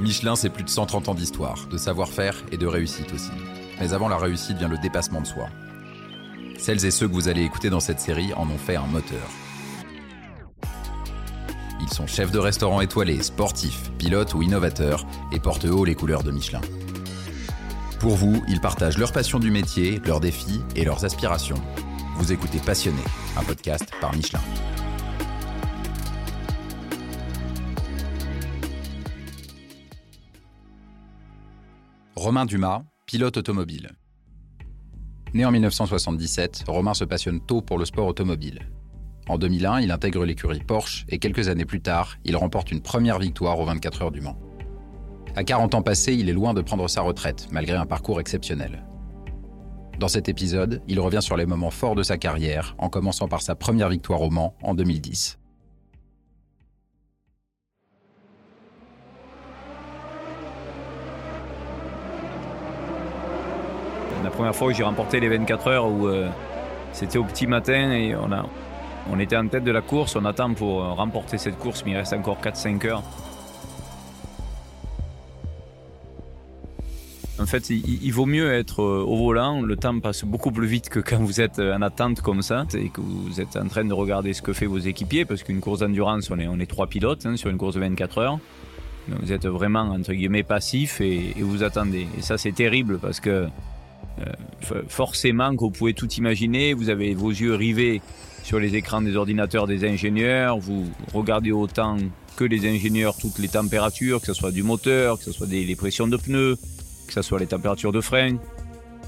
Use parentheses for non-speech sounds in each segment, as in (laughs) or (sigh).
Michelin, c'est plus de 130 ans d'histoire, de savoir-faire et de réussite aussi. Mais avant la réussite vient le dépassement de soi. Celles et ceux que vous allez écouter dans cette série en ont fait un moteur. Ils sont chefs de restaurant étoilés, sportifs, pilotes ou innovateurs et portent haut les couleurs de Michelin. Pour vous, ils partagent leur passion du métier, leurs défis et leurs aspirations. Vous écoutez Passionné, un podcast par Michelin. Romain Dumas, pilote automobile. Né en 1977, Romain se passionne tôt pour le sport automobile. En 2001, il intègre l'écurie Porsche et quelques années plus tard, il remporte une première victoire aux 24 heures du Mans. À 40 ans passés, il est loin de prendre sa retraite, malgré un parcours exceptionnel. Dans cet épisode, il revient sur les moments forts de sa carrière, en commençant par sa première victoire au Mans en 2010. Première fois que j'ai remporté les 24 heures, où euh, c'était au petit matin et on, a, on était en tête de la course, on attend pour euh, remporter cette course, mais il reste encore 4-5 heures. En fait, il, vaut mieux être euh, au volant. Le temps passe beaucoup plus vite que quand vous êtes en attente comme ça et que vous êtes en train de regarder ce que fait vos équipiers. Parce qu'une course d'endurance, on est, on est trois pilotes hein, sur une course de 24 heures. Vous êtes vraiment, entre guillemets, passif et, vous attendez. Et ça, c'est terrible parce que forcément que vous pouvez tout imaginer, vous avez vos yeux rivés sur les écrans des ordinateurs des ingénieurs, vous regardez autant que les ingénieurs toutes les températures, que ce soit du moteur, que ce soit des, pressions de pneus, que ce soit les températures de frein,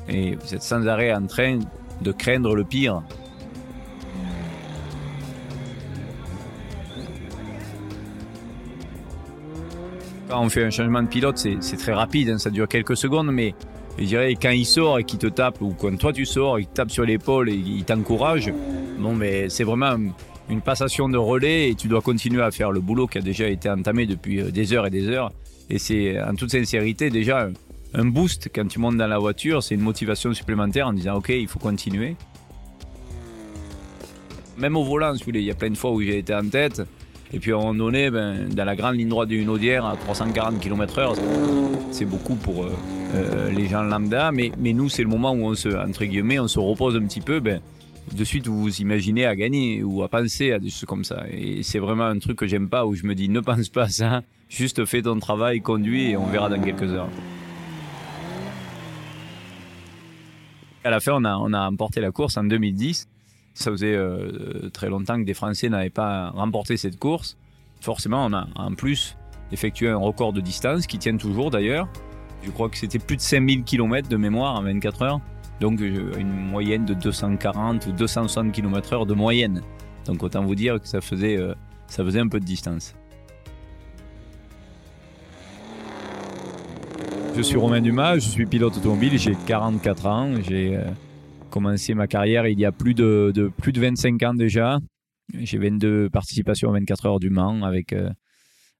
et vous êtes sans arrêt en train de craindre le pire. Quand on fait un changement de pilote, c'est très rapide, hein, ça dure quelques secondes, mais je dirais, quand il sort et qu'il te tape, ou quand toi tu sors, il te tape sur l'épaule et il t'encourage, mais c'est vraiment une passation de relais et tu dois continuer à faire le boulot qui a déjà été entamé depuis euh, des heures et des heures. Et c'est, en toute sincérité, déjà un boost quand tu montes dans la voiture, c'est une motivation supplémentaire en disant, OK, il faut continuer. Même au volant, il y a plein de fois où j'ai été en tête. Et puis à un moment donné, ben, dans la grande ligne droite d'une Audière à 340 km/h, c'est beaucoup pour euh, les gens lambda. Mais, mais nous, c'est le moment où on se, entre guillemets, on se repose un petit peu. Ben, de suite, vous vous imaginez à gagner ou à penser à des choses comme ça. Et c'est vraiment un truc que j'aime pas où je me dis ne pense pas à ça, juste fais ton travail, conduis et on verra dans quelques heures. À la fin, on a, on a emporté la course en 2010. Ça faisait euh, très longtemps que des Français n'avaient pas remporté cette course. Forcément, on a en plus effectué un record de distance qui tient toujours d'ailleurs. Je crois que c'était plus de 5000 km de mémoire en 24 heures. Donc euh, une moyenne de 240 ou 260 km/h de moyenne. Donc autant vous dire que ça faisait, euh, ça faisait un peu de distance. Je suis Romain Dumas, je suis pilote automobile, j'ai 44 ans, j'ai commencé ma carrière il y a plus de, plus de 25 ans déjà. J'ai 22 participations à 24 heures du Mans avec, euh,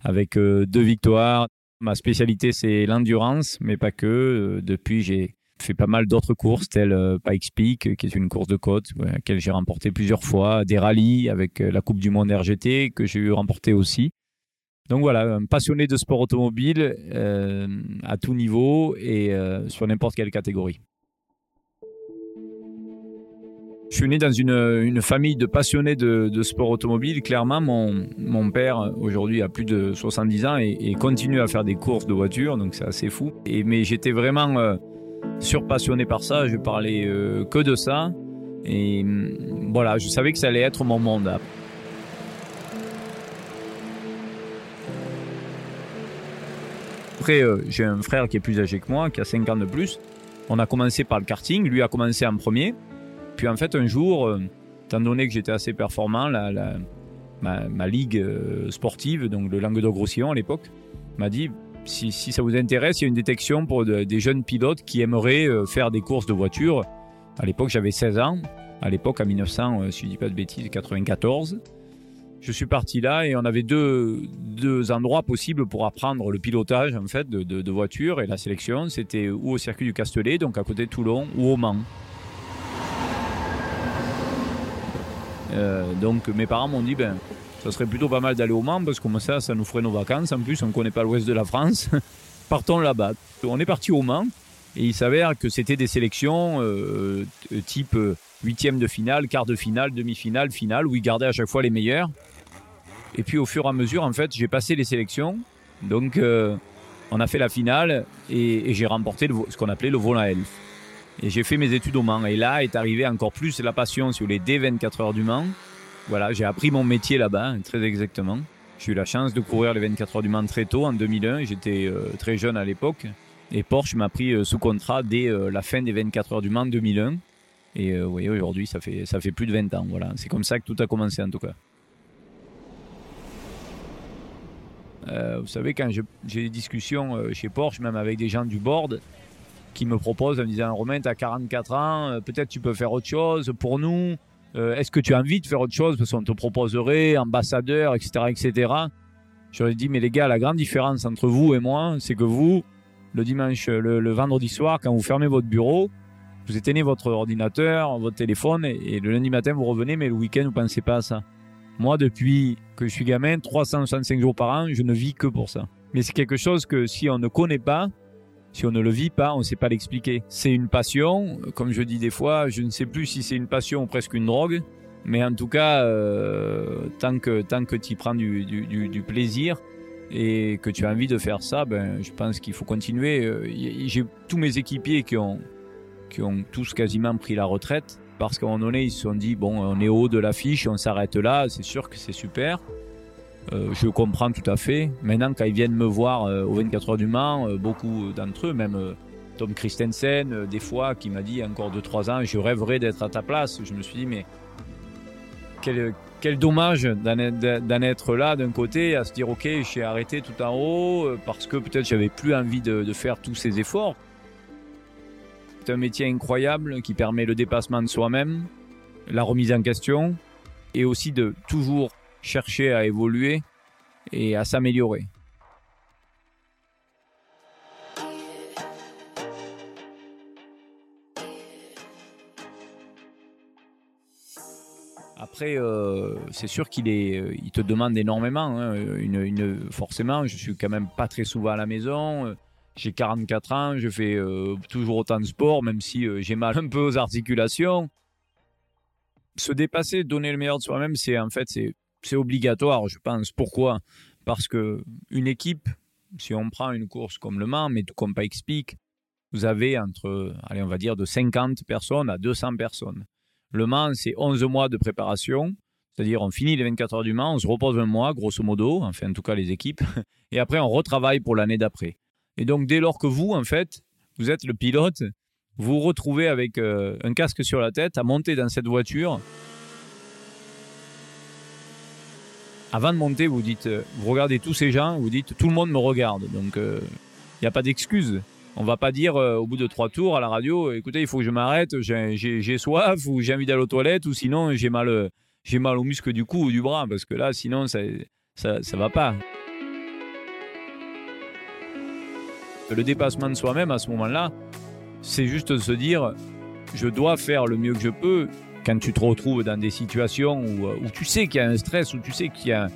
avec euh, deux victoires. Ma spécialité, c'est l'endurance, mais pas que. Euh, depuis, j'ai fait pas mal d'autres courses, telles euh, Pikes Peak, qui est une course de côte, à laquelle j'ai remporté plusieurs fois, des rallyes avec la Coupe du Monde RGT, que j'ai eu remporté aussi. Donc voilà, un passionné de sport automobile à tout niveau et sur n'importe quelle catégorie. Je suis né dans une, une famille de passionnés de, de, sport automobile. Clairement, mon, mon père, aujourd'hui, a plus de 70 ans et, continue à faire des courses de voitures, donc c'est assez fou. Et, mais j'étais vraiment euh, surpassionné par ça, je parlais euh, que de ça. Et voilà, je savais que ça allait être mon monde. Après, euh, j'ai un frère qui est plus âgé que moi, qui a 5 ans de plus. On a commencé par le karting, lui a commencé en premier. Puis en fait, un jour, euh, étant donné que j'étais assez performant, la, ma, ligue euh, sportive, donc le Languedoc-Roussillon à l'époque, m'a dit si, ça vous intéresse, il y a une détection pour de, des jeunes pilotes qui aimeraient euh, faire des courses de voiture. À l'époque, j'avais 16 ans. À l'époque, en 1900, si je dis pas de bêtises, 94. Je suis parti là et on avait deux, deux endroits possibles pour apprendre le pilotage en fait de, de, de voiture et la sélection. C'était ou au circuit du Castellet, donc à côté de Toulon, ou au Mans. Euh, donc mes parents m'ont dit ben ça serait plutôt pas mal d'aller au Mans parce que comme ça, ça nous ferait nos vacances. En plus, on ne connaît pas l'ouest de la France. (laughs) Partons là-bas. On est parti au Mans et il s'avère que c'était des sélections euh, type huitième de finale, quart de finale, demi-finale, finale, où ils gardaient à chaque fois les meilleurs. Et puis au fur et à mesure, en fait, j'ai passé les sélections. Donc, euh, on a fait la finale et, j'ai remporté ce qu'on appelait le volant elf. Et j'ai fait mes études au Mans. Et là est arrivé encore plus la passion sur les D24 heures du Mans. Voilà, j'ai appris mon métier là-bas, très exactement. J'ai eu la chance de courir les 24 heures du Mans très tôt, en 2001. J'étais euh, très jeune à l'époque. Et Porsche m'a pris euh, sous contrat dès la fin des 24 heures du Mans 2001. Et vous voyez, aujourd'hui, ça fait, ça fait plus de 20 ans. Voilà, c'est comme ça que tout a commencé en tout cas. Euh, vous savez, quand j'ai des discussions euh, chez Porsche, même avec des gens du board, qui me proposent en me disant Romain, tu as 44 ans, euh, peut-être tu peux faire autre chose pour nous. Est-ce que tu as envie de faire autre chose? Parce qu'on te proposerait ambassadeur, etc. etc. Je leur ai dit Mais les gars, la grande différence entre vous et moi, c'est que vous, le dimanche, le, vendredi soir, quand vous fermez votre bureau, vous éteignez votre ordinateur, votre téléphone, et, et le lundi matin, vous revenez, mais le week-end, vous ne pensez pas à ça. Moi, depuis que je suis gamin, 365 jours par an, je ne vis que pour ça. Mais c'est quelque chose que si on ne connaît pas, si on ne le vit pas, on ne sait pas l'expliquer. C'est une passion, comme je dis des fois, je ne sais plus si c'est une passion ou presque une drogue, mais en tout cas, euh, tant que, tant que tu prends du, du, plaisir et que tu as envie de faire ça, ben, je pense qu'il faut continuer. Euh, j'ai tous mes équipiers qui ont, qui ont tous quasiment pris la retraite parce qu'à un moment donné, ils se sont dit, bon, on est haut de l'affiche, on s'arrête là, c'est sûr que c'est super. Euh, je comprends tout à fait. Maintenant, quand ils viennent me voir euh, au 24 heures du Mans, euh, beaucoup d'entre eux, même Tom Christensen, des fois, qui m'a dit encore 2-3 ans, je rêverais d'être à ta place. Je me suis dit, mais quel, quel dommage d'en être là d'un côté, à se dire, ok, j'ai arrêté tout en haut, parce que peut-être j'avais plus envie de faire tous ces efforts. C'est un métier incroyable qui permet le dépassement de soi-même, la remise en question et aussi de toujours chercher à évoluer et à s'améliorer. Après, euh, c'est sûr qu'il est, euh, il te demande énormément. Hein. forcément, je suis quand même pas très souvent à la maison. J'ai 44 ans, je fais euh, toujours autant de sport, même si euh, j'ai mal un peu aux articulations. Se dépasser, donner le meilleur de soi-même, c'est en fait c'est obligatoire, je pense. Pourquoi? Parce que une équipe, si on prend une course comme le Mans, mais tout comme pas explique, vous avez entre, allez, on va dire de 50 personnes à 200 personnes. Le Mans, c'est 11 mois de préparation, c'est-à-dire on finit les 24 heures du Mans, on se repose un mois, grosso modo, enfin en tout cas les équipes, (laughs) et après on retravaille pour l'année d'après. Et donc, dès lors que vous, en fait, vous êtes le pilote, vous vous retrouvez avec euh, un casque sur la tête à monter dans cette voiture. Avant de monter, vous dites, euh, vous regardez tous ces gens, vous dites, tout le monde me regarde. Donc, il euh, n'y a pas d'excuse. On va pas dire au bout de trois tours à la radio, écoutez, il faut que je m'arrête, j'ai soif ou j'ai envie d'aller aux toilettes ou sinon j'ai mal, j'ai mal au muscle du cou ou du bras parce que là, sinon ça, ça, ça va pas. Le dépassement de soi-même à ce moment-là, c'est juste de se dire je dois faire le mieux que je peux quand tu te retrouves dans des situations où, euh, tu sais qu'il y a un stress, où tu sais qu'il y a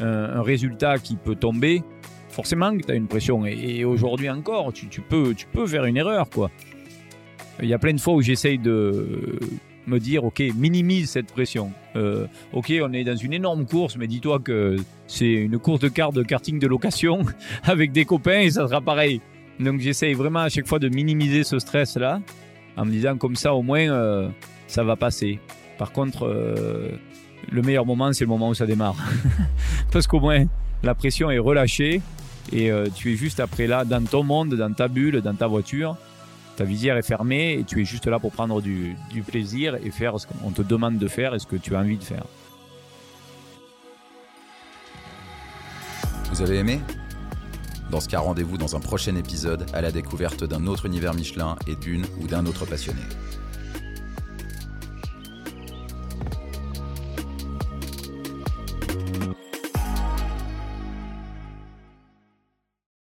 un, résultat qui peut tomber, forcément que tu as une pression. Et, aujourd'hui encore, tu, peux, faire une erreur. quoi. Il y a plein de fois où j'essaye de me dire, ok, minimise cette pression. Euh, ok, on est dans une énorme course, mais dis-toi que c'est une course de car de karting de location (laughs) avec des copains et ça sera pareil. Donc j'essaye vraiment à chaque fois de minimiser ce stress-là, en me disant comme ça au moins euh, ça va passer. Par contre, euh, le meilleur moment, c'est le moment où ça démarre. (laughs) Parce qu'au moins, la pression est relâchée et euh, tu es juste après là, dans ton monde, dans ta bulle, dans ta voiture. Ta visière est fermée et tu es juste là pour prendre du, du plaisir et faire ce qu'on te demande de faire et ce que tu as envie de faire. Vous avez aimé? Dans ce cas, rendez-vous dans un prochain épisode à la découverte d'un autre univers Michelin et d'une ou d'un autre passionné.